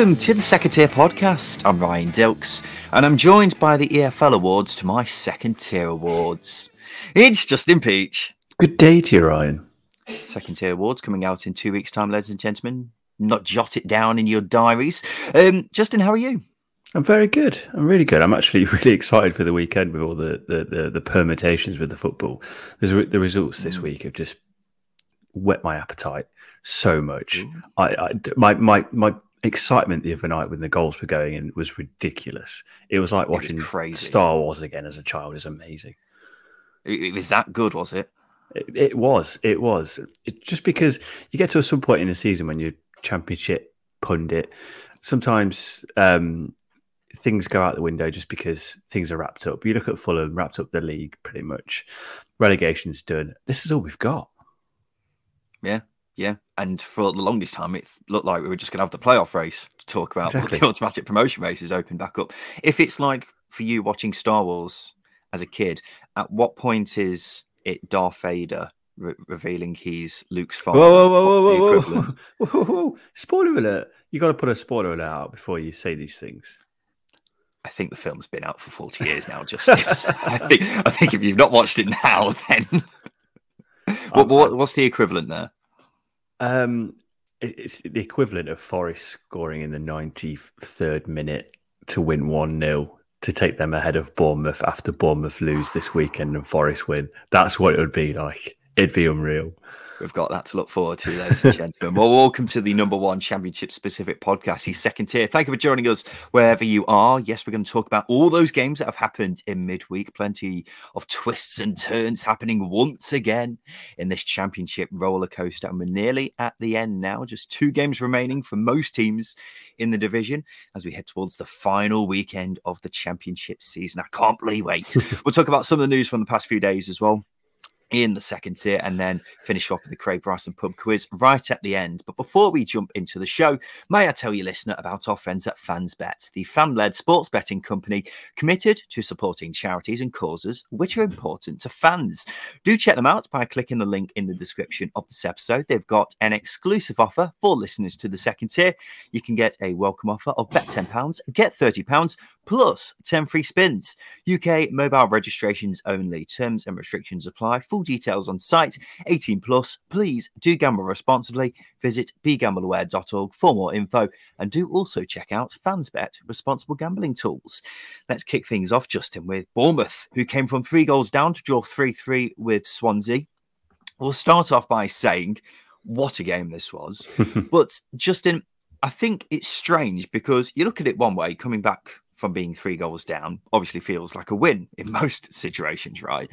welcome to the Second Tier Podcast. I'm Ryan Dilks, and I'm joined by the EFL Awards to my Second Tier Awards. It's Justin Peach. Good day to you, Ryan. Second Tier Awards coming out in two weeks' time, ladies and gentlemen. Not jot it down in your diaries. Um, Justin, how are you? I'm very good. I'm really good. I'm actually really excited for the weekend with all the the, the, the permutations with the football. There's the results this week have just whet my appetite so much. I, I my my my excitement the other night when the goals were going in was ridiculous. It was like watching was. Star Wars again as a child. Is amazing. It, it was that good, was it? It, it was. It was. It, just because you get to a some point in the season when you're championship pundit, sometimes um, things go out the window just because things are wrapped up. You look at Fulham, wrapped up the league pretty much. Relegation's done. This is all we've got. Yeah, yeah. And for the longest time, it looked like we were just going to have the playoff race to talk about. Exactly. The automatic promotion race is open back up. If it's like for you watching Star Wars as a kid, at what point is it Darth Vader re- revealing he's Luke's father? Whoa, whoa, whoa, whoa, whoa, whoa, whoa, whoa, whoa. Spoiler alert. You got to put a spoiler alert out before you say these things. I think the film's been out for 40 years now, Justin. I think I think if you've not watched it now, then what, what, what's the equivalent there? Um, it's the equivalent of Forest scoring in the 93rd minute to win 1 0 to take them ahead of Bournemouth after Bournemouth lose this weekend and Forest win. That's what it would be like. It'd be unreal. We've got that to look forward to, ladies and gentlemen. Well, welcome to the number one championship specific podcast, the second tier. Thank you for joining us wherever you are. Yes, we're going to talk about all those games that have happened in midweek. Plenty of twists and turns happening once again in this championship roller coaster. And we're nearly at the end now. Just two games remaining for most teams in the division as we head towards the final weekend of the championship season. I can't believe wait. we'll talk about some of the news from the past few days as well in the second tier and then finish off with the Craig Bryson pub quiz right at the end. But before we jump into the show, may I tell you, listener, about our friends at FansBet, the fan led sports betting company committed to supporting charities and causes which are important to fans. Do check them out by clicking the link in the description of this episode. They've got an exclusive offer for listeners to the second tier. You can get a welcome offer of bet £10, get £30 plus 10 free spins. UK mobile registrations only. Terms and restrictions apply. Full details on site. 18 plus. Please do gamble responsibly. Visit begambleaware.org for more info and do also check out FansBet responsible gambling tools. Let's kick things off, Justin, with Bournemouth, who came from three goals down to draw 3 3 with Swansea. We'll start off by saying what a game this was. but Justin, I think it's strange because you look at it one way, coming back from being three goals down, obviously feels like a win in most situations, right?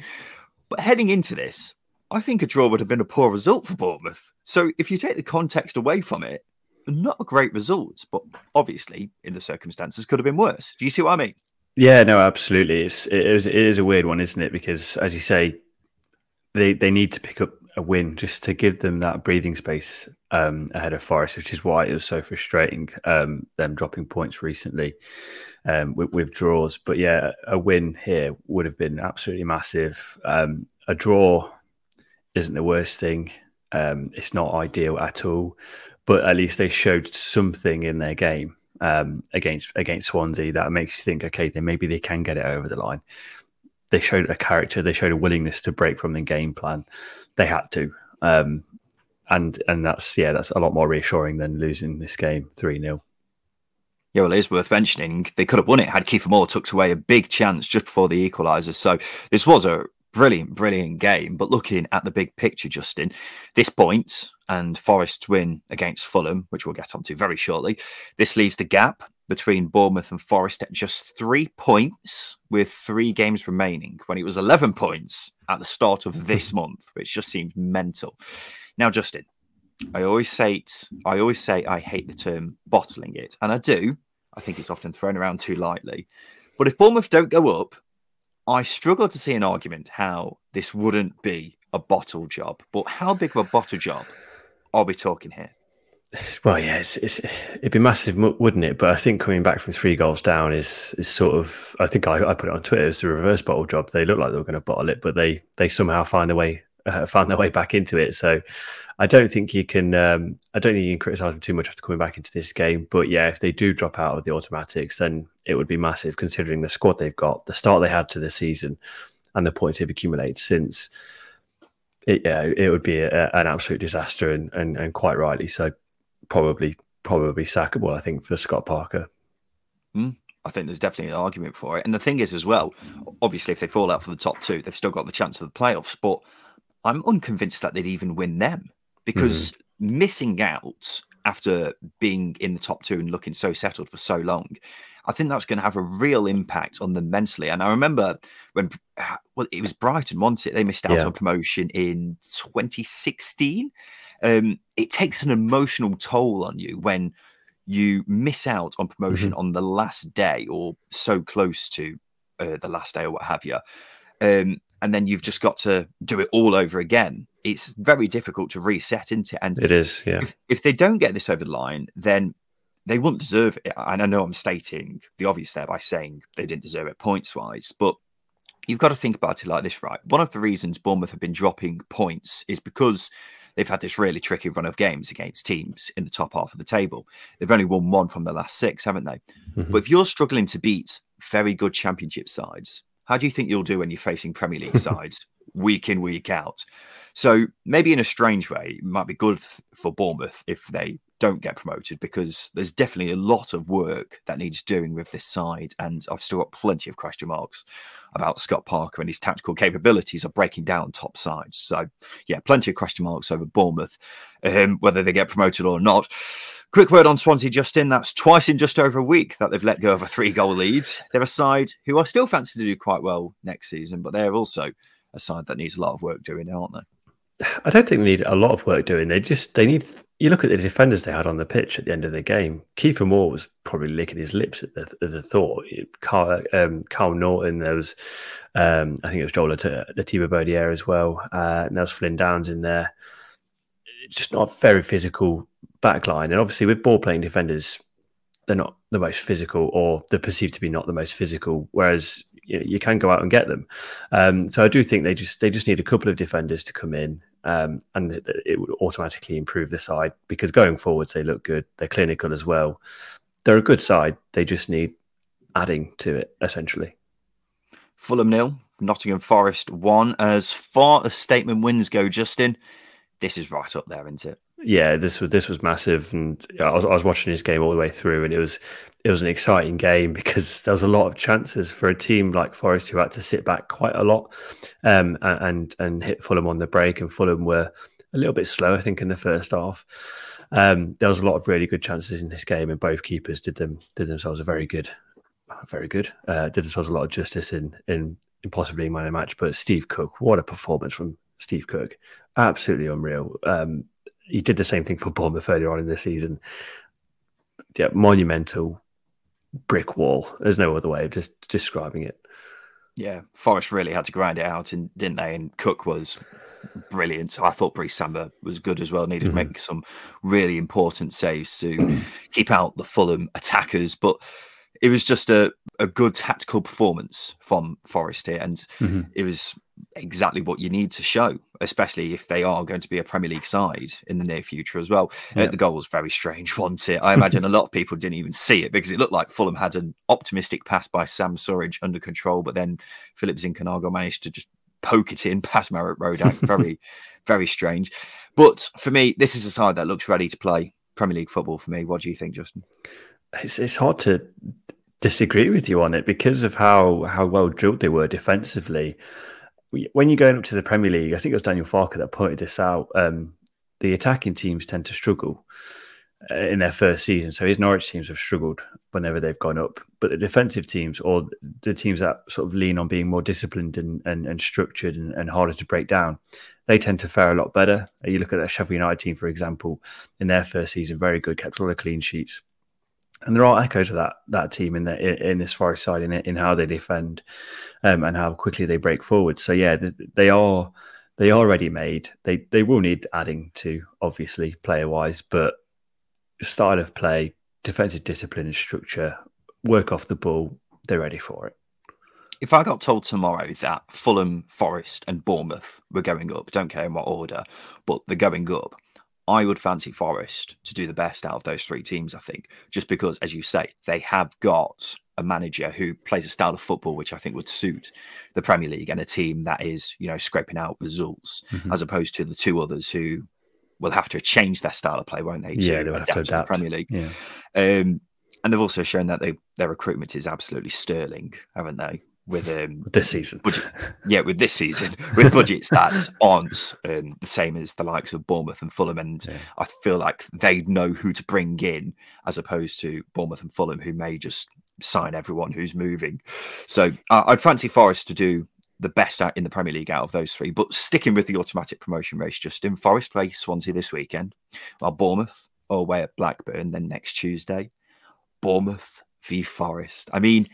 But heading into this, I think a draw would have been a poor result for Bournemouth. So if you take the context away from it, not a great result, but obviously in the circumstances could have been worse. Do you see what I mean? Yeah, no, absolutely. It's it is it is a weird one, isn't it? Because as you say, they they need to pick up a win just to give them that breathing space um, ahead of Forest, which is why it was so frustrating um, them dropping points recently um, with, with draws. But yeah, a win here would have been absolutely massive. Um, a draw isn't the worst thing. Um, it's not ideal at all, but at least they showed something in their game um, against against Swansea that makes you think, okay, then maybe they can get it over the line. They showed a character, they showed a willingness to break from the game plan. They had to, um, and and that's yeah, that's a lot more reassuring than losing this game three 0 Yeah, well, it is worth mentioning they could have won it had Kiefer Moore tucked away a big chance just before the equaliser. So this was a brilliant, brilliant game. But looking at the big picture, Justin, this point and Forest's win against Fulham, which we'll get onto very shortly, this leaves the gap between Bournemouth and Forest at just three points with three games remaining when it was 11 points at the start of this month, which just seems mental. Now, Justin, I always say it, I always say I hate the term bottling it, and I do. I think it's often thrown around too lightly. But if Bournemouth don't go up, I struggle to see an argument how this wouldn't be a bottle job. But how big of a bottle job are we talking here? Well, yeah, it's, it's, it'd be massive, wouldn't it? But I think coming back from three goals down is is sort of. I think I, I put it on Twitter as the reverse bottle job. They look like they were going to bottle it, but they they somehow find a way uh, found their way back into it. So I don't think you can. Um, I don't think you can criticize them too much after coming back into this game. But yeah, if they do drop out of the automatics, then it would be massive considering the squad they've got, the start they had to the season, and the points they've accumulated since. It, yeah, it would be a, an absolute disaster, and, and and quite rightly so. Probably probably sackable, I think, for Scott Parker. Mm. I think there's definitely an argument for it. And the thing is, as well, obviously, if they fall out for the top two, they've still got the chance of the playoffs. But I'm unconvinced that they'd even win them because mm. missing out after being in the top two and looking so settled for so long, I think that's going to have a real impact on them mentally. And I remember when, well, it was Brighton, once it? They missed out yeah. on promotion in 2016. Um, it takes an emotional toll on you when you miss out on promotion mm-hmm. on the last day or so close to uh, the last day or what have you. Um, and then you've just got to do it all over again. It's very difficult to reset into. And it is, yeah. If, if they don't get this over the line, then they wouldn't deserve it. And I know I'm stating the obvious there by saying they didn't deserve it points wise, but you've got to think about it like this, right? One of the reasons Bournemouth have been dropping points is because they've had this really tricky run of games against teams in the top half of the table. They've only won one from the last six, haven't they? Mm-hmm. But if you're struggling to beat very good championship sides, how do you think you'll do when you're facing Premier League sides week in, week out? So maybe in a strange way, it might be good for Bournemouth if they don't get promoted because there's definitely a lot of work that needs doing with this side. And I've still got plenty of question marks about Scott Parker and his tactical capabilities of breaking down top sides. So, yeah, plenty of question marks over Bournemouth, um, whether they get promoted or not. Quick word on Swansea, Justin. That's twice in just over a week that they've let go of a three goal lead. They're a side who I still fancy to do quite well next season, but they're also a side that needs a lot of work doing, aren't they? I don't think they need a lot of work doing. They just they need. You look at the defenders they had on the pitch at the end of the game. Kiefer Moore was probably licking his lips at the, at the thought. Carl, um, Naughton, there was, um, I think it was Joel Latibeaudiere as well. Uh, and there was Flynn Downes in there. Just not very physical backline, and obviously with ball playing defenders, they're not the most physical, or they're perceived to be not the most physical. Whereas you, you can go out and get them. Um, so I do think they just they just need a couple of defenders to come in um, and it, it, would automatically improve the side because going forwards they look good. They're clinical as well. They're a good side. They just need adding to it essentially. Fulham nil, Nottingham Forest one. As far as statement wins go, Justin, this is right up there, isn't it? Yeah, this was this was massive, and I was, I was watching this game all the way through, and it was it was an exciting game because there was a lot of chances for a team like Forest who had to sit back quite a lot um, and and hit Fulham on the break, and Fulham were a little bit slow, I think, in the first half. Um, there was a lot of really good chances in this game, and both keepers did them did themselves a very good, very good. Uh, did themselves a lot of justice in in, in possibly man match. But Steve Cook, what a performance from Steve Cook! Absolutely unreal. Um, he did the same thing for Bournemouth earlier on in the season. Yeah, monumental brick wall. There's no other way of just describing it. Yeah, Forest really had to grind it out, and didn't they? And Cook was brilliant. I thought Brice Samba was good as well. Needed mm-hmm. to make some really important saves to keep out the Fulham attackers, but it was just a, a good tactical performance from Forest here, and mm-hmm. it was exactly what you need to show, especially if they are going to be a Premier League side in the near future as well. Uh, yeah. Uh, the goal was very strange, wasn't it? I imagine a lot of people didn't even see it because it looked like Fulham had an optimistic pass by Sam Surridge under control, but then Philip Zinkernagel managed to just poke it in past Marek Rodak. Very, very strange. But for me, this is a side that looks ready to play Premier League football for me. What do you think, Justin? It's, it's hard to disagree with you on it because of how, how well drilled they were defensively when you're going up to the Premier League, I think it was Daniel Farke that pointed this out. Um, the attacking teams tend to struggle uh, in their first season. So his Norwich teams have struggled whenever they've gone up, but the defensive teams or the teams that sort of lean on being more disciplined and, and, and structured and, and, harder to break down, they tend to fare a lot better. You look at that Sheffield United team, for example, in their first season, very good, kept all the clean sheets and there are echoes of that that team in the in this Forest side in in how they defend um, and how quickly they break forward. So yeah, they are they are ready made. They they will need adding to obviously player wise, but style of play, defensive discipline and structure, work off the ball, they're ready for it. if I got told tomorrow that Fulham, Forest, and Bournemouth were going up, don't care in what order, but they're going up, I would fancy Forest to do the best out of those three teams, I think, just because, as you say, they have got a manager who plays a style of football which I think would suit the Premier League and a team that is, you know, scraping out results mm-hmm. as opposed to the two others who will have to change their style of play, won't they? Yeah, they'll have to adapt. To the Premier League. Yeah. Um, and they've also shown that they, their recruitment is absolutely sterling, haven't they? With um, this season. Budget, yeah, with this season, with budget stats on um, the same as the likes of Bournemouth and Fulham, and yeah. I feel like they know who to bring in as opposed to Bournemouth and Fulham, who may just sign everyone who's moving. So uh, I'd fancy Forest to do the best out in the Premier League out of those three. But sticking with the automatic promotion race, Justin Forest play Swansea this weekend, while Bournemouth are away at Blackburn. Then next Tuesday, Bournemouth v Forest. I mean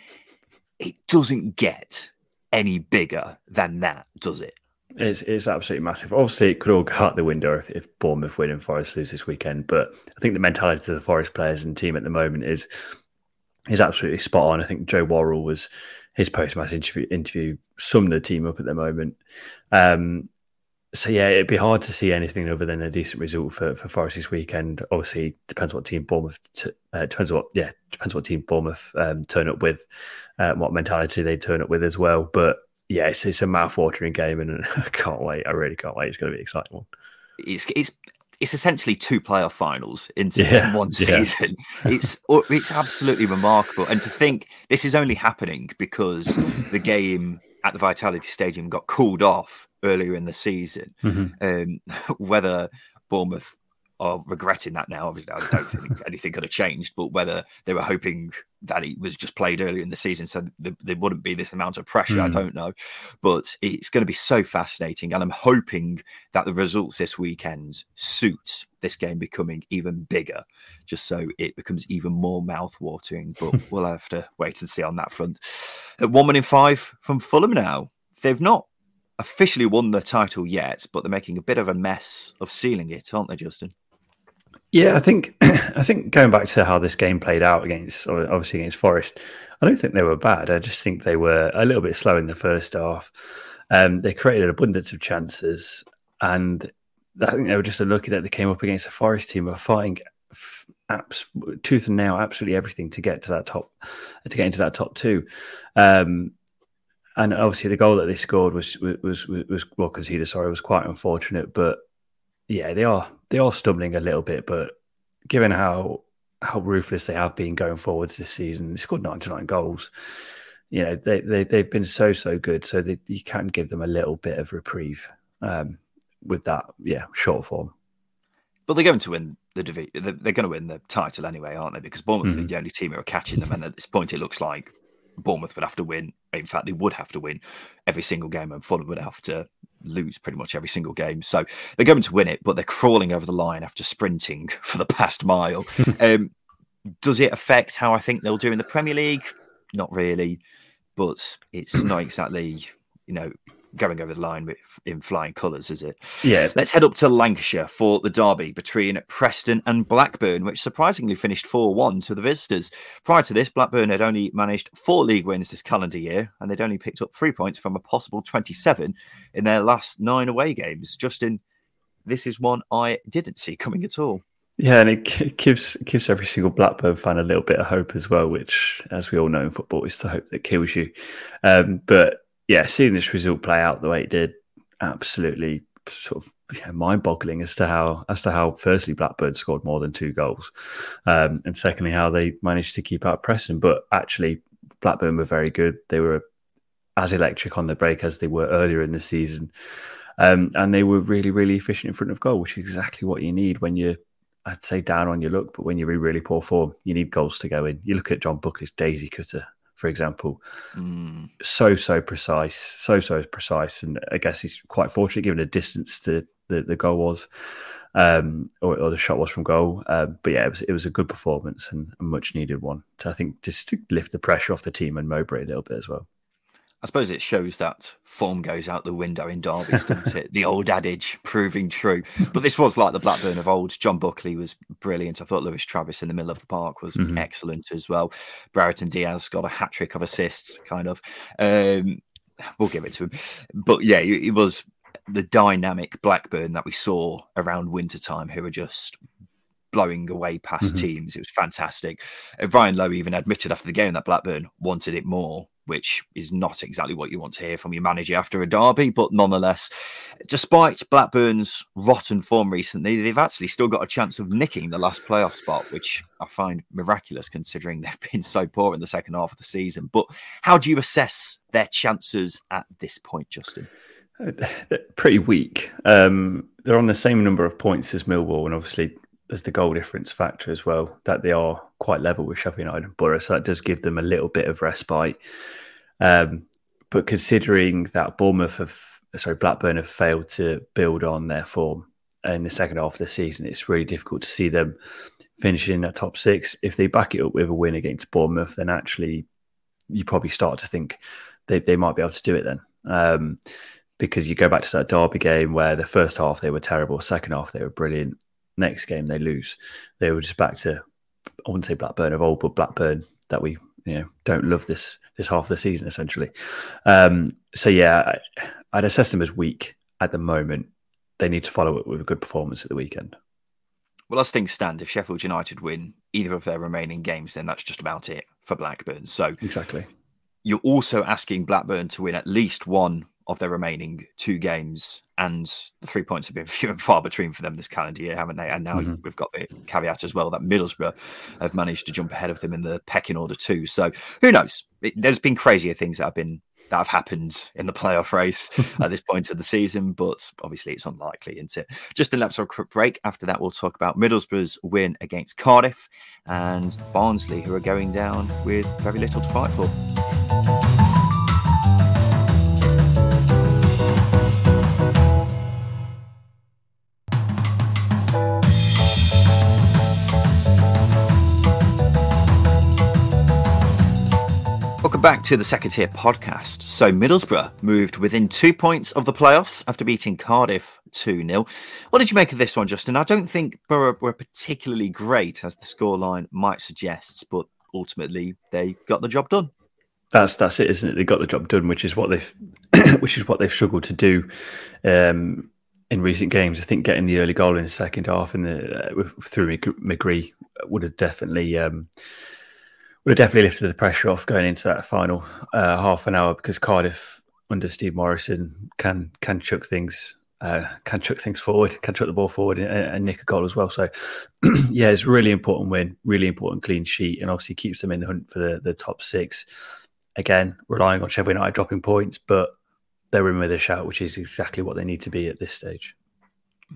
it doesn't get any bigger than that, does it? It's, it's absolutely massive. Obviously, it could all go out the window if, if Bournemouth win and Forest lose this weekend. But I think the mentality of the Forest players and team at the moment is is absolutely spot on. I think Joe Worrall was his post match interview interview summed the team up at the moment. Um, so yeah, it'd be hard to see anything other than a decent result for for Forest this weekend. Obviously, depends what team Bournemouth t- uh, depends what yeah depends what team Bournemouth um, turn up with, uh, what mentality they turn up with as well. But yeah, it's, it's a mouth-watering game, and I can't wait. I really can't wait. It's going to be an exciting one. It's it's it's essentially two playoff finals into yeah, one season. Yeah. it's it's absolutely remarkable, and to think this is only happening because the game at the Vitality Stadium got cooled off earlier in the season. Mm-hmm. Um, whether Bournemouth are regretting that now, obviously, I don't think anything could have changed, but whether they were hoping that it was just played earlier in the season so there wouldn't be this amount of pressure, mm. I don't know. But it's going to be so fascinating. And I'm hoping that the results this weekend suit this game becoming even bigger, just so it becomes even more mouth-watering. But we'll have to wait and see on that front. At one minute five from Fulham now. They've not officially won the title yet, but they're making a bit of a mess of sealing it, aren't they, Justin? Yeah, I think I think going back to how this game played out against obviously against Forest, I don't think they were bad. I just think they were a little bit slow in the first half. Um, they created an abundance of chances, and I think they were just looking that they came up against a Forest team were fighting abs- tooth and nail, absolutely everything to get to that top, to get into that top two. Um, and obviously, the goal that they scored was was was, was well conceded. Sorry, was quite unfortunate, but yeah, they are they are stumbling a little bit. But given how how ruthless they have been going forwards this season, they scored ninety nine goals. You know, they they they've been so so good. So they, you can give them a little bit of reprieve um, with that. Yeah, short form. But they're going to win the division. They're going to win the title anyway, aren't they? Because Bournemouth mm-hmm. are the only team who are catching them, and at this point, it looks like Bournemouth would have to win. In fact, they would have to win every single game, and Fulham would have to lose pretty much every single game. So they're going to win it, but they're crawling over the line after sprinting for the past mile. um, does it affect how I think they'll do in the Premier League? Not really, but it's not exactly you know going over the line with, in flying colours, is it? Yeah. Let's head up to Lancashire for the derby between Preston and Blackburn, which surprisingly finished 4 1 to the visitors. Prior to this, Blackburn had only managed four league wins this calendar year, and they'd only picked up three points from a possible 27 in their last nine away games. Justin, this is one I didn't see coming at all. Yeah, and it gives gives every single Blackburn fan a little bit of hope as well, which, as we all know in football, is the hope that kills you. Um, but yeah, seeing this result play out the way it did, absolutely sort of yeah, mind-boggling as to how as to how firstly Blackburn scored more than two goals, um, and secondly how they managed to keep out Preston. But actually, Blackburn were very good. They were as electric on the break as they were earlier in the season, um, and they were really really efficient in front of goal, which is exactly what you need when you're. I'd say down on your luck, but when you're in really poor form, you need goals to go in. You look at John Buckley's daisy cutter for example. Mm. So, so precise, so, so precise. And I guess he's quite fortunate given the distance the, the, the goal was, um, or, or, the shot was from goal. Uh, but yeah, it was, it was a good performance and a much needed one. To, I think just to lift the pressure off the team and Mowbray a little bit as well. I suppose it shows that form goes out the window in derbies, doesn't it? The old adage proving true. But this was like the Blackburn of old. John Buckley was brilliant. I thought Lewis Travis in the middle of the park was mm-hmm. excellent as well. Brereton Diaz got a hat trick of assists, kind of. Um, we'll give it to him. But yeah, it was the dynamic Blackburn that we saw around wintertime, who were just blowing away past mm-hmm. teams. It was fantastic. Uh, Ryan Lowe even admitted after the game that Blackburn wanted it more which is not exactly what you want to hear from your manager after a derby. But nonetheless, despite Blackburn's rotten form recently, they've actually still got a chance of nicking the last playoff spot, which I find miraculous considering they've been so poor in the second half of the season. But how do you assess their chances at this point, Justin? Pretty weak. Um, they're on the same number of points as Millwall, and obviously there's the goal difference factor as well that they are quite level with Sheffield United and Borough, so that does give them a little bit of respite. Um, but considering that Bournemouth have, sorry, Blackburn have failed to build on their form in the second half of the season, it's really difficult to see them finishing in that top six. If they back it up with a win against Bournemouth, then actually you probably start to think they, they might be able to do it then. Um, because you go back to that Derby game where the first half they were terrible, second half they were brilliant, next game they lose, they were just back to I wouldn't say Blackburn of old, but Blackburn that we you know don't love this this half of the season essentially. Um, so yeah, I, would assess them as weak at the moment. They need to follow it with a good performance at the weekend. Well, as things stand, if Sheffield United win either of their remaining games, then that's just about it for Blackburn. So exactly, you're also asking Blackburn to win at least one of their remaining two games, and the three points have been few and far between for them this calendar year, haven't they? And now mm-hmm. we've got the caveat as well that Middlesbrough have managed to jump ahead of them in the pecking order too. So who knows? It, there's been crazier things that have been that have happened in the playoff race at this point of the season, but obviously it's unlikely, isn't it? Just a lapse of quick break. After that, we'll talk about Middlesbrough's win against Cardiff and Barnsley, who are going down with very little to fight for. Back to the second tier podcast. So, Middlesbrough moved within two points of the playoffs after beating Cardiff 2 0. What did you make of this one, Justin? I don't think Borough were particularly great, as the scoreline might suggest, but ultimately they got the job done. That's that's it, isn't it? They got the job done, which is what they've which is what they've struggled to do um, in recent games. I think getting the early goal in the second half the, uh, through McGree would have definitely um, would have definitely lifted the pressure off going into that final uh, half an hour because Cardiff under Steve Morison can can chuck things uh, can chuck things forward, can chuck the ball forward and, and nick a goal as well. So yeah, it's really important win, really important clean sheet, and obviously keeps them in the hunt for the, the top six. Again, relying on Sheffield United dropping points, but they're in with a shout, which is exactly what they need to be at this stage.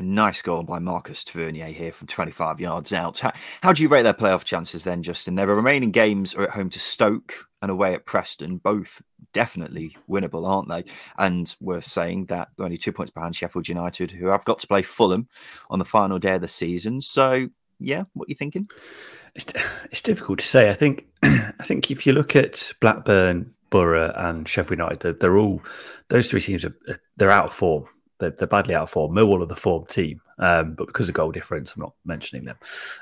Nice goal by Marcus Tavernier here from 25 yards out. How, how, do you rate their playoff chances then, Justin? Their remaining games are at home to Stoke and away at Preston, both definitely winnable, aren't they? And worth saying that they're only two points behind Sheffield United, who have got to play Fulham on the final day of the season. So, yeah, what are you thinking? It's, it's difficult to say. I think I think if you look at Blackburn, Borough, and Sheffield United, they're, they're all those three teams are they're out of form they're, they're badly out of form. Millwall are the form team, um, but because of goal difference, I'm not mentioning them,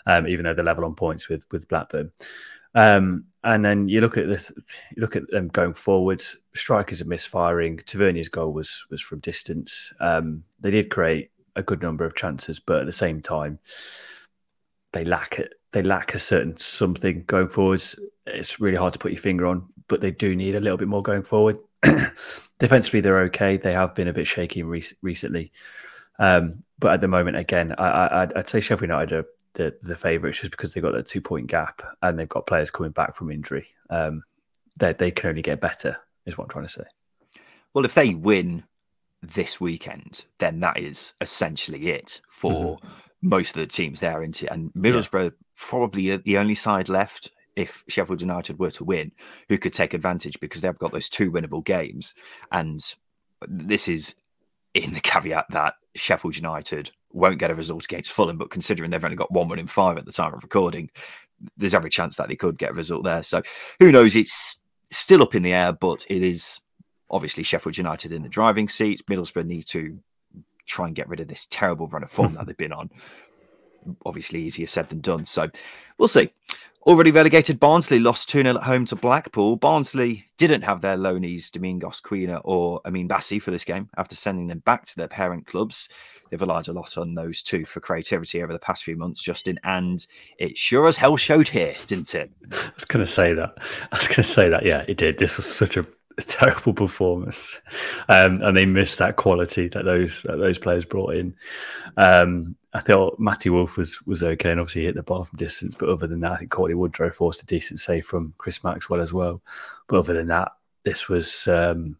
um, even though they're level on points with with Blackburn. Um, and then you look at this, you look at them going forwards. Strikers are misfiring. Tavernier's goal was was from distance. Um, they did create a good number of chances, but at the same time, they lack it. They lack a certain something going forwards. It's really hard to put your finger on, but they do need a little bit more going forward. defensively, they're okay. They have been a bit shaky re- recently, um, but at the moment, again, I, would say Sheffield United are the, the favourites just because they've got that two point gap and they've got players coming back from injury. Um, they they can only get better, is what I'm trying to say. Well, if they win this weekend, then that is essentially it for mm-hmm. most of the teams there. Into and Middlesbrough yeah. probably the only side left if Sheffield United were to win, who could take advantage because they've got those two winnable games. And this is in the caveat that Sheffield United won't get a result against Fulham, but considering they've only got one win in five at the time of recording, there's every chance that they could get a result there. So who knows? It's still up in the air, but it is Obviously, Sheffield United in the driving seats. Middlesbrough need to try and get rid of this terrible run of form that they've been on. Obviously, easier said than done. So we'll see. Already relegated, Barnsley lost 2 0 at home to Blackpool. Barnsley didn't have their loanies, Domingos Quina or Amine Bassi, for this game after sending them back to their parent clubs. They've relied a lot on those two for creativity over the past few months, Justin, and it sure as hell showed here, didn't it? I was going to say that. I was going to say that. Yeah, it did. This was such a a terrible performance, um, and they missed that quality that those that those players brought in. Um, I thought Matty Wolfe was was okay, and obviously hit the bar from distance. But other than that, I think Cauley Woodrow forced a decent save from Chris Maxwell as well. But other than that, this was um,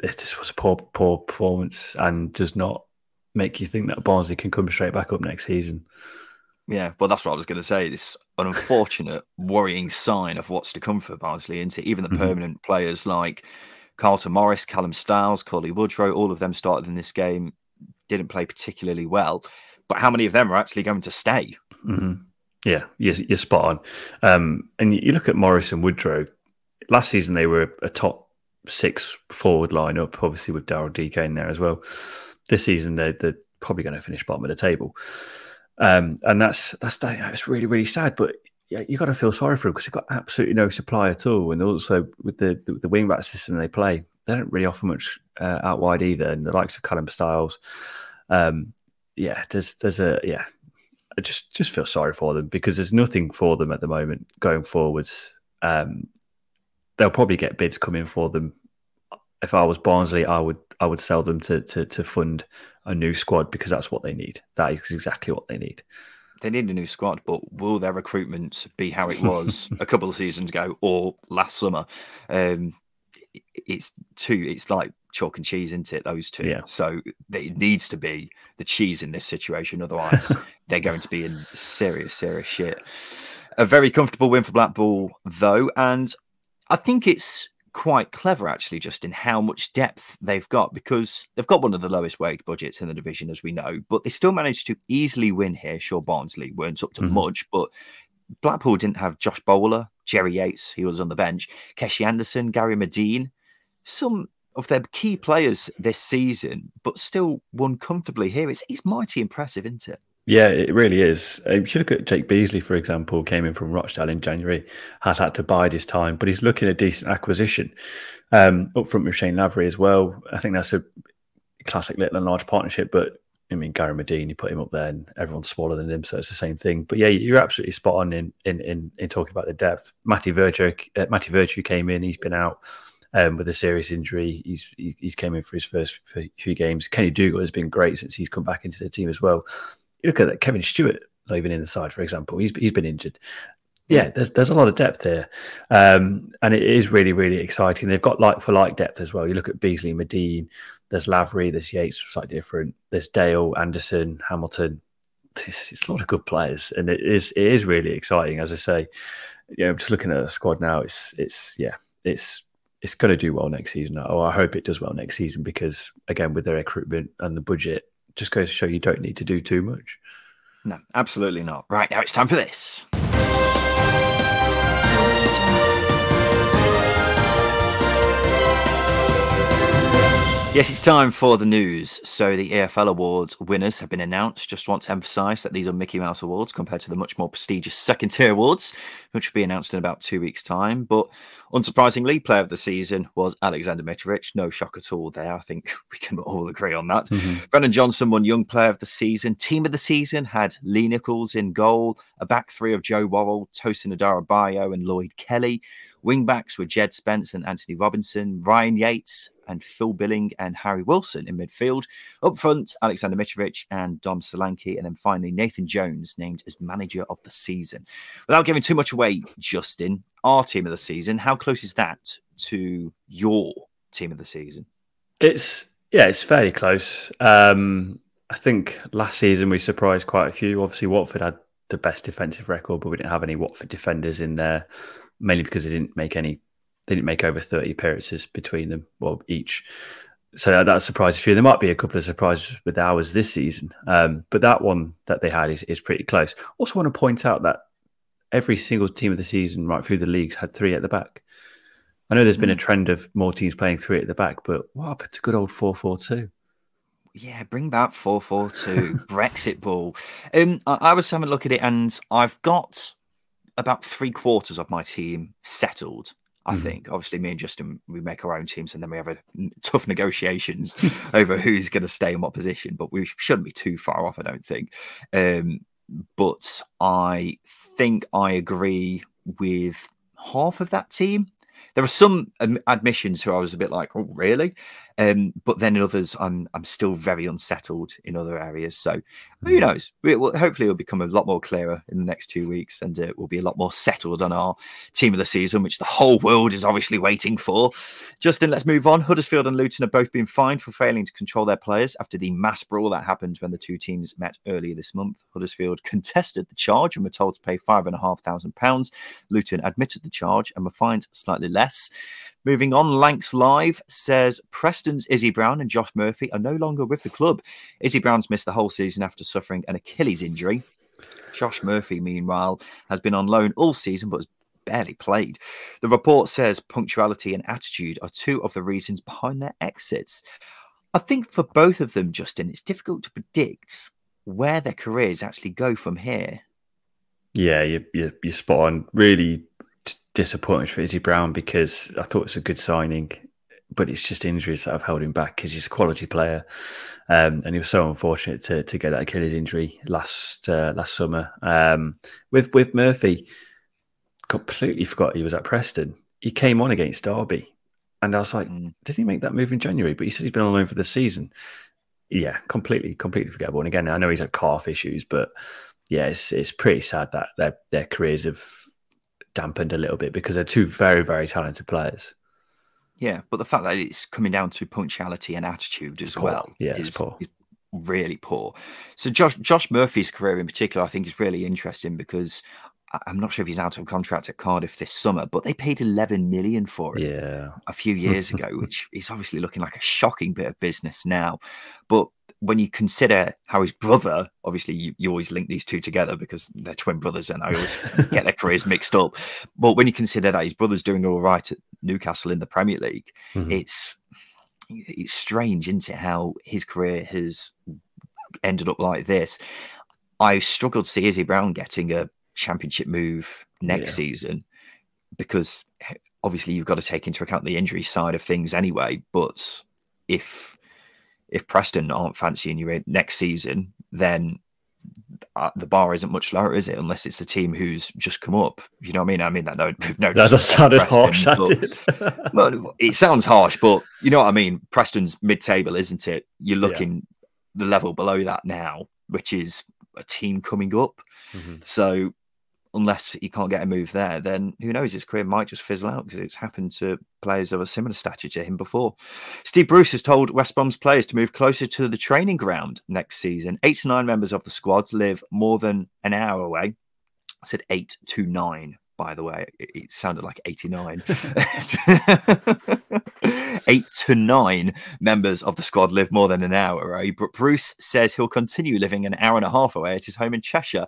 this was a poor poor performance, and does not make you think that Barnsley can come straight back up next season. Yeah, well, that's what I was going to say. It's an unfortunate, worrying sign of what's to come for Barnsley, isn't it? Even the mm-hmm. permanent players like Carlton Morris, Callum Styles, Cauley Woodrow, all of them started in this game, didn't play particularly well. But how many of them are actually going to stay? Mm-hmm. Yeah, you're, you're, spot on. Um, and you look at Morris and Woodrow. Last season, they were a top six forward lineup, obviously with Daryl Dike in there as well. This season, they're, they're probably going to finish bottom of the table. Um, and that's that's that's really really sad. But yeah, you got to feel sorry for them because they've got absolutely no supply at all. And also with the the, the wing back system they play, they don't really offer much uh, out wide either. And the likes of Callum Styles, um, yeah, there's there's a yeah, I just just feel sorry for them because there's nothing for them at the moment going forwards. Um, they'll probably get bids coming for them. If I was Barnsley, I would I would sell them to to, to fund a new squad because that's what they need. That is exactly what they need. They need a new squad, but will their recruitment be how it was a couple of seasons ago or last summer? Um, it's two. It's like chalk and cheese, isn't it? Those two. Yeah. So it needs to be the cheese in this situation. Otherwise, they're going to be in serious, serious shit. A very comfortable win for Blackpool, though, and I think it's quite clever actually just in how much depth they've got because they've got one of the lowest wage budgets in the division as we know but they still managed to easily win here sure barnsley weren't up to mm-hmm. much but blackpool didn't have josh bowler jerry yates he was on the bench keshi anderson gary madine some of their key players this season but still won comfortably here it's, it's mighty impressive isn't it yeah, it really is. Uh, if you look at Jake Beesley, for example, came in from Rochdale in January, has had to bide his time, but he's looking a decent acquisition. Um, up front with Shane Lavery as well. I think that's a classic little and large partnership, but I mean, Gary Madine, you put him up there and everyone's smaller than him, so it's the same thing. But yeah, you're absolutely spot on in in in, in talking about the depth. Matty Virtue, uh, Matty Virtue came in, he's been out um, with a serious injury. He's he, he's came in for his first few games. Kenny Dougall has been great since he's come back into the team as well you look at that, Kevin Stewart leaving in the side, for example, he's he's been injured. Yeah, there's there's a lot of depth here, um, and it is really really exciting. They've got like for like depth as well. You look at Beesley, Madine, there's Lavery, there's Yates, slightly different. There's Dale, Anderson, Hamilton. It's a lot of good players, and it is it is really exciting. As I say, you know, just looking at the squad now, it's it's yeah, it's it's going to do well next season. Oh, I hope it does well next season because again, with their recruitment and the budget, just goes to show you don't need to do too much. No, absolutely not. Right, now it's time for this. Yes, it's time for the news. So, the EFL Awards winners have been announced. Just want to emphasise that these are Mickey Mouse Awards compared to the much more prestigious second tier awards, which will be announced in about two weeks' time. But unsurprisingly, player of the season was Alexander Mitrovic. No shock at all there. I think we can all agree on that. Mm-hmm. Brennan Johnson won Young Player of the Season. Team of the Season had Lee Nicholls in goal, a back three of Joe Worrall, Tosin Adarabioyo, and Lloyd Kelly. Wingbacks were Jed Spence and Anthony Robinson, Ryan Yates, and Phil Billing and Harry Wilson in midfield. Up front, Alexander Mitrovic and Dom Solanke. And then finally, Nathan Jones named as manager of the season. Without giving too much away, Justin, our team of the season, how close is that to your team of the season? It's, yeah, it's fairly close. Um, I think last season we surprised quite a few. Obviously, Watford had the best defensive record, but we didn't have any Watford defenders in there, mainly because they didn't make any they didn't make over 30 appearances between them, well, each. So that, surprised a few. There might be a couple of surprises with ours this season, um, but that one that they had is, is pretty close. Also, want to point out that every single team of the season, right through the leagues, had three at the back. I know there's been a hmm. trend of more teams playing three at the back, but what happened to good old four four two? Yeah, bring back four four two Brexit ball. Um, I, I was having a look at it, and I've got about three quarters of my team settled. I mm-hmm. think. Obviously, me and Justin, we make our own teams and then we have a tough negotiations over who's going to stay in what position. But we shouldn't be too far off, I don't think. Um, but I think I agree with half of that team. There are some admissions who I was a bit like, oh, really? Um, but then in others, I'm I'm still very unsettled in other areas. So who mm-hmm. knows? Will, hopefully, it'll become a lot more clearer in the next two weeks, and it will be a lot more settled on our team of the season, which the whole world is obviously waiting for. Justin, let's move on. Huddersfield and Luton have both been fined for failing to control their players after the mass brawl that happened when the two teams met earlier this month. Huddersfield contested the charge and were told to pay five and a half thousand pounds. Luton admitted the charge and were fined slightly less. Moving on, Lancs Live says Preston's Izzy Brown and Josh Murphy are no longer with the club. Izzy Brown's missed the whole season after suffering an Achilles injury. Josh Murphy, meanwhile, has been on loan all season but has barely played. The report says punctuality and attitude are two of the reasons behind their exits. I think for both of them, Justin, it's difficult to predict where their careers actually go from here. Yeah, you, you, you're spot on. Really disappointed for Izzy Brown because I thought it was a good signing, but it's just injuries that have held him back because he's a quality player, um, and he was so unfortunate to to get that Achilles injury last uh, last summer. Um, with with Murphy, completely forgot he was at Preston. He came on against Derby, and I was like, mm. did he make that move in January? But he said he's been on loan for the season. Yeah, completely, completely forgettable. And again, I know he's had calf issues, but yeah, it's it's pretty sad that their their careers have dampened a little bit because they're two very, very talented players. Yeah, but the fact that it's coming down to punctuality and attitude it's as poor. well yeah, is, poor. is really poor. So Josh Josh Murphy's career in particular, I think, is really interesting because I'm not sure if he's out of contract at Cardiff this summer, but they paid 11 million for it yeah. a few years ago, which is obviously looking like a shocking bit of business now. But when you consider how his brother, obviously you, you always link these two together because they're twin brothers and I always get their careers mixed up. But when you consider that his brother's doing all right at Newcastle in the Premier League, mm-hmm. it's it's strange, isn't it, how his career has ended up like this. I struggled to see Izzy Brown getting a championship move next yeah. season because obviously you've got to take into account the injury side of things anyway. But if if Preston aren't fancying you next season, then uh, the bar isn't much lower, is it? Unless it's the team who's just come up. You know what I mean? I mean that no, no. That sounded Preston, harsh. But, well, it sounds harsh, but you know what I mean. Preston's mid-table, isn't it? You're looking yeah. the level below that now, which is a team coming up. Mm-hmm. So unless he can't get a move there, then who knows? His career might just fizzle out because it's happened to players of a similar stature to him before. Steve Bruce has told West Brom's players to move closer to the training ground next season. Eight to nine members of the squad live more than an hour away. I said eight to nine, by the way. It, sounded like 89. Eight to nine members of the squad live more than an hour away, but Bruce says he'll continue living an hour and a half away at his home in Cheshire,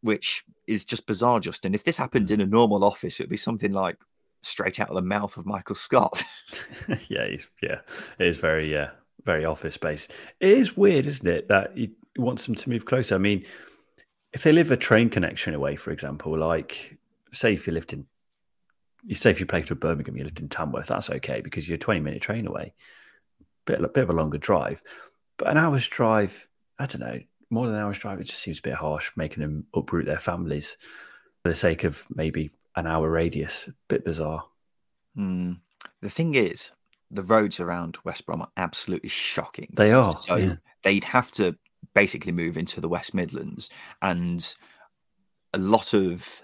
which is just bizarre, Justin. If this happened hmm. in a normal office, it would be something like straight out of the mouth of Michael Scott. yeah, yeah, it is very, yeah, very office based. It is weird, isn't it, that he wants them to move closer? I mean, if they live a train connection away, for example, like say if you lived in, you say if you played for Birmingham, you lived in Tamworth, that's okay because you're a 20 minute train away, bit a bit of a longer drive, but an hour's drive, I don't know, more than an hour's drive, it just seems a bit harsh making them uproot their families for the sake of maybe an hour radius. A bit bizarre. Mm. The thing is, the roads around West Brom are absolutely shocking. They are. So yeah. they'd have to basically move into the West Midlands, and a lot of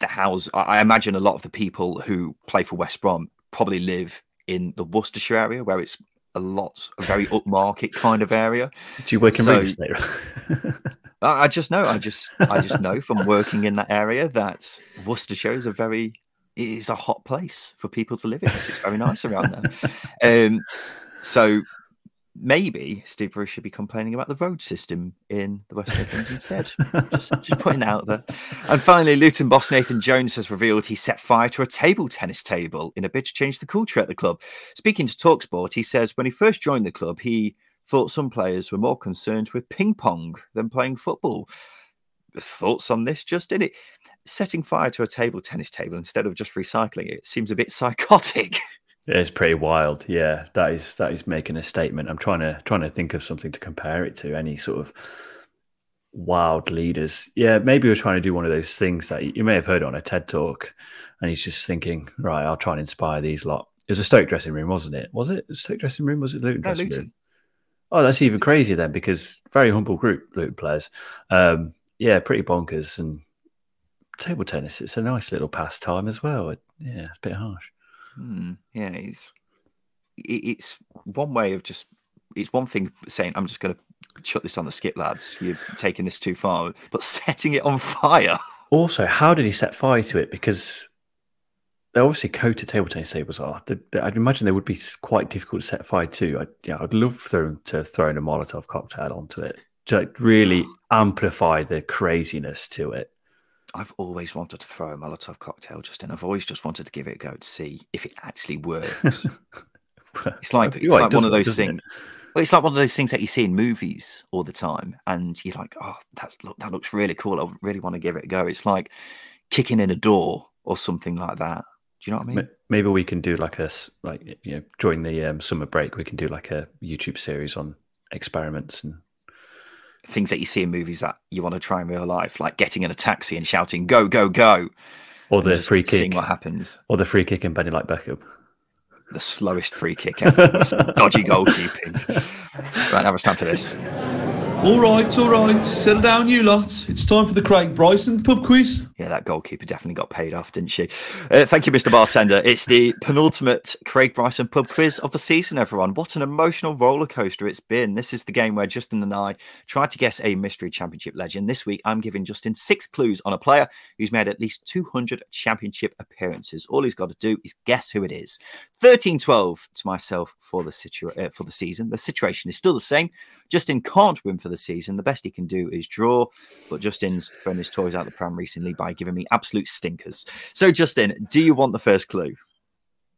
the house. I imagine a lot of the people who play for West Brom probably live in the Worcestershire area, where it's a lot, a very upmarket kind of area. Do you work in so, real estate? I just know, I just, I just know from working in that area that Worcestershire is a very, it is a hot place for people to live in. It's very nice around there. Um, so maybe Steve Bruce should be complaining about the road system in the West Midlands instead. just, just putting that out there. And finally, Luton boss Nathan Jones has revealed he set fire to a table tennis table in a bid to change the culture at the club. Speaking to Talksport, he says when he first joined the club, he thought some players were more concerned with ping pong than playing football. Thoughts on this, just in it? Setting fire to a table tennis table instead of just recycling it seems a bit psychotic. It's pretty wild. Yeah, that is that is making a statement. I'm trying to trying to think of something to compare it to. Any sort of wild leaders. Yeah, maybe we're trying to do one of those things that you may have heard on a TED talk, and he's just thinking, right, I'll try and inspire these lot. It was a Stoke dressing room, wasn't it? Was it a Stoke dressing room? Was it Luton No, dressing Luton. room? Oh, that's even crazier then, because very humble group Luton players. Um, yeah, pretty bonkers. And table tennis, it's a nice little pastime as well. It- yeah, it's a bit harsh. Hmm, yeah, it's it, it's one way of just it's one thing saying I'm just going to shut this on the skip, lads. You're taking this too far, but setting it on fire. Also, how did he set fire to it? Because they're obviously coated table tennis tables are. They- they- I'd imagine they would be quite difficult to set fire to. I, yeah, I'd love for them to throw in a Molotov cocktail onto it to really amplify the craziness to it. I've always wanted to throw a Molotov cocktail just in. I've always just wanted to give it a go to see if it actually works. It's like it's like one of those things. Well, it's like one of those things that you see in movies all the time, and you're like, "Oh, that's look, that looks really cool. I really want to give it a go." It's like kicking in a door or something like that. Do you know what I mean? Maybe we can do like a like you know during the um, summer break we can do like a YouTube series on experiments and Things that you see in movies that you want to try in real life, like getting in a taxi and shouting "Go, go, go!" or the free seeing kick what happens. or the free kick in bending like Beckham. The slowest free kick ever. Dodgy goalkeeping. right now, it's time for this. All right, all right. Settle down, you lot. It's time for the Craig Bryson pub quiz. Yeah, that goalkeeper definitely got paid off, didn't she? Uh, thank you, Mr. Bartender. It's the penultimate Craig Bryson pub quiz of the season, everyone. What an emotional roller coaster it's been. This is the game where Justin and I tried to guess a mystery championship legend. This week, I'm giving Justin six clues on a player who's made at least 200 championship appearances. All he's got to do is guess who it is. 13 12 to myself for the, situa- uh, for the season. The situation is still the same. Justin can't win for the season. The best he can do is draw, but Justin's thrown his toys out the pram recently by giving me absolute stinkers. So, Justin, do you want the first clue?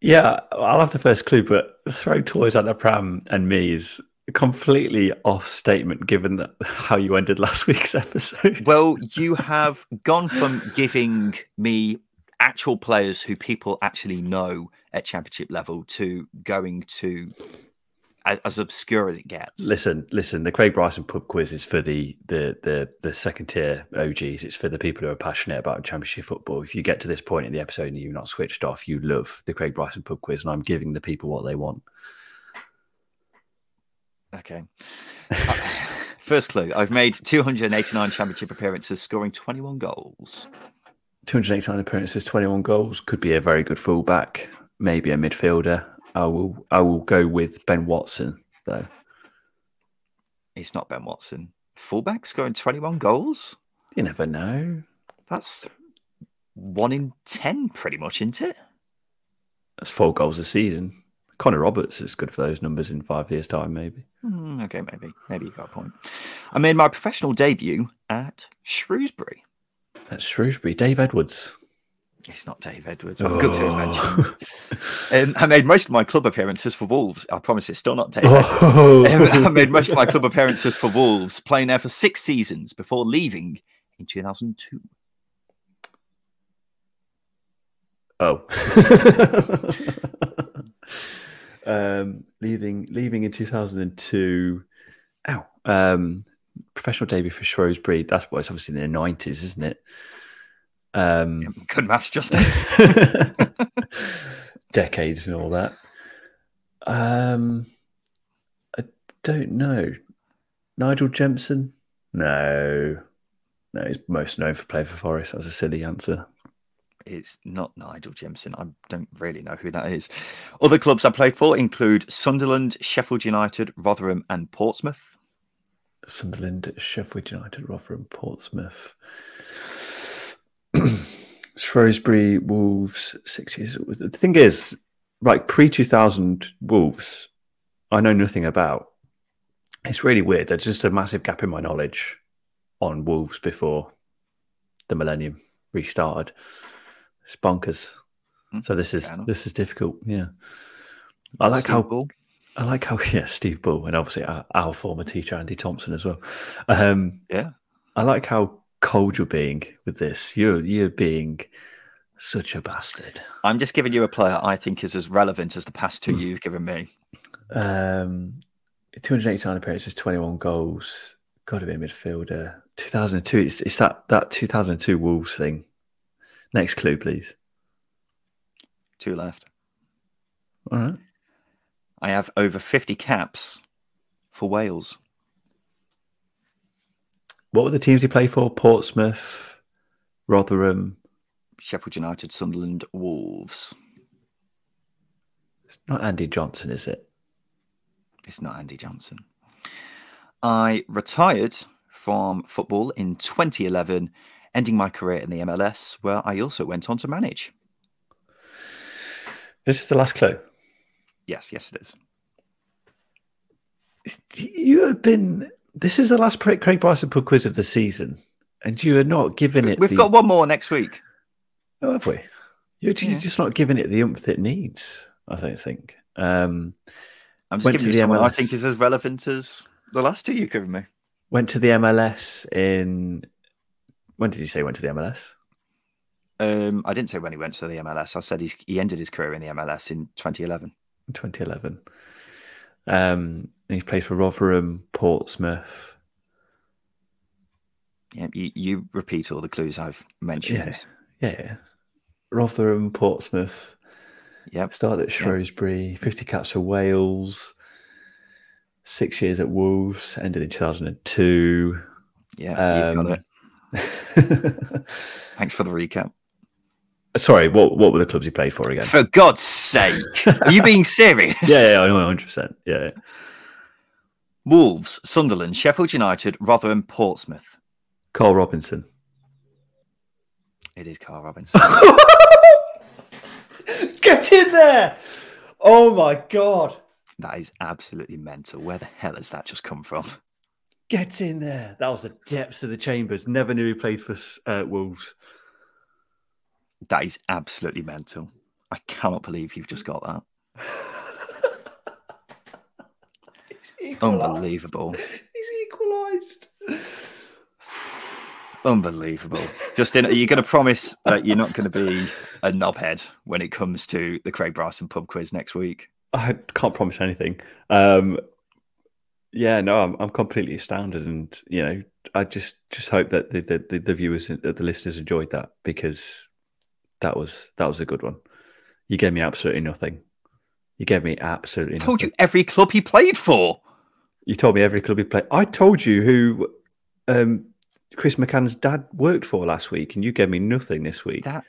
Yeah, I'll have the first clue, but throw toys out the pram and me is completely off statement given that how you ended last week's episode. Well, you have gone from giving me actual players who people actually know at championship level to going to as, obscure as it gets. Listen, listen. The Craig Bryson pub quiz is for the the the the second tier OGs. It's for the people who are passionate about championship football. If you get to this point in the episode and you're not switched off, you love the Craig Bryson pub quiz, and I'm giving the people what they want. Okay. Uh, First clue I've made 289 championship appearances, scoring 21 goals. 289 appearances, 21 goals. Could be a very good fullback, maybe a midfielder. I will I will go with Ben Watson though. It's not Ben Watson. Fullback scoring 21 goals? You never know. That's one in 10, pretty much, isn't it? That's four goals a season. Connor Roberts is good for those numbers in five years' time, maybe. Hmm, okay, maybe. Maybe you got a point. I made my professional debut at Shrewsbury. That's Shrewsbury. Dave Edwards. It's not Dave Edwards. but Good to Oh. Um, I made most of my club appearances for Wolves. I promise it's still not Dave. Oh. Um, I made most of my club appearances for Wolves, playing there for six seasons before leaving in 2002. Oh. um, leaving leaving in 2002. Ow. Um, professional debut for Shrewsbury. That's what it's obviously in the 90s, isn't it? Um, Good maths, Justin. decades and all that. Um, I don't know. Nigel Jemson? No. No, he's most known for playing for Forest. That's a silly answer. It's not Nigel Jemson. I don't really know who that is. Other clubs I played for include Sunderland, Sheffield United, Rotherham, and Portsmouth. Sunderland, Sheffield United, Rotherham, Portsmouth. Shrewsbury, Wolves, six years. The thing is, like pre 2000 Wolves, I know nothing about. It's really weird. There's just a massive gap in my knowledge on Wolves before the Millennium restarted. It's bonkers. Mm, So this is this is difficult. Yeah, I like Steve how Bull. I like how yeah Steve Bull and obviously our, our former teacher Andy Thompson as well. Um, Yeah. I like how cold you're being with this. You're you're being such a bastard. I'm just giving you a player I think is as relevant as the past two you've given me. Um, 289 appearances, 21 goals. Got to be a midfielder. 2002. It's, it's that that 2002 Wolves thing. Next clue, please. Two left. All right. I have over 50 caps for Wales. What were the teams he played for? Portsmouth, Rotherham. Sheffield United, Sunderland, Wolves. It's not Andy Johnson, is it? It's not Andy Johnson. I retired from football in 2011, ending my career in the MLS, where I also went on to manage. This is the last clue. Yes, yes, it is. You have been. This is the last Craig Craig Bryson quiz of the season, and you are not giving it. We've the, got one more next week. Oh, have we? You're, Yeah. just not giving it the oomph it needs. I don't think. Um, I'm just giving to you the someone I think is as relevant as the last two you've given me. went to the MLS in. When did you say went to the MLS? Um, I didn't say when he went to the MLS. I said he's, he ended his career in the MLS in 2011. 2011. Um, and he's played for Rotherham, Portsmouth. Yeah, you, you repeat all the clues I've mentioned. Yeah, yeah. Rotherham, Portsmouth. Yep. Started at Shrewsbury. 50 caps for Wales. Six years at Wolves. Ended in 2002. Yeah, you've Um, got it. Thanks for the recap. Sorry, what what were the clubs he played for again? For God's sake, are you being serious? yeah, yeah, one hundred percent. Yeah, yeah. Wolves, Sunderland, Sheffield United, Rotherham, Portsmouth. Carl Robinson. It is Carl Robinson. Get in there! Oh my god! that is absolutely mental. Where the hell has that just come from? Get in there! That was the depths of the chambers. Never knew he played for uh, Wolves. That is absolutely mental. I cannot believe you've just got that. Unbelievable. He's equalised. Unbelievable. Justin, are you going to promise that you're not going to be a knobhead when it comes to the Craig Bryson pub quiz next week? I can't promise anything. Um, yeah, no, I'm, I'm completely astounded, and you know, I just just hope that the the, the, viewers, the listeners enjoyed that because that was that was a good one. You gave me absolutely nothing. You gave me absolutely I nothing. told you every club he played for. You told me every club he played. I told you who um, Chris McCann's dad worked for last week, and you gave me nothing this week. That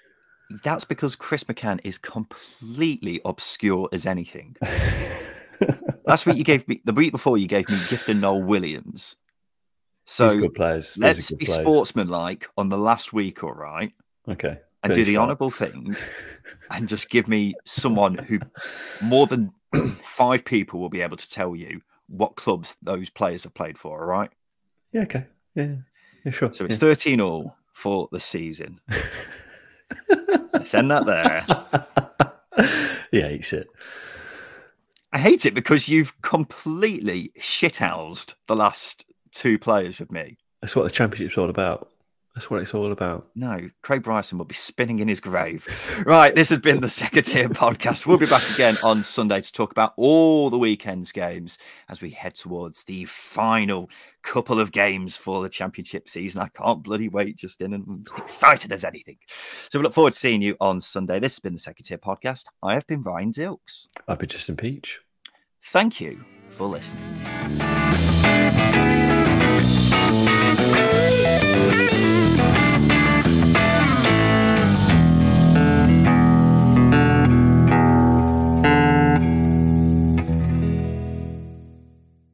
that's because Chris McCann is completely obscure as anything. Last week you gave me the week before you gave me Gifton Noel Williams. So good players. These let's good be players. sportsmanlike on the last week, all right? Okay. And do the honourable thing and just give me someone who more than five people will be able to tell you what clubs those players have played for, all right? Yeah. Okay. Yeah. Yeah. Sure. So it's yeah. 13 all for the season. Send that there. yeah. Eats it. I hate it because you've completely shithoused the last two players with me. That's what the championship's all about. That's what it's all about. No, Craig Bryson will be spinning in his grave. Right, this has been the second tier podcast. We'll be back again on Sunday to talk about all the weekend's games as we head towards the final couple of games for the championship season. I can't bloody wait, Justin, and I'm excited as anything. So we look forward to seeing you on Sunday. This has been the second tier podcast. I have been Ryan Dilks. I've been Justin Peach. Thank you for listening.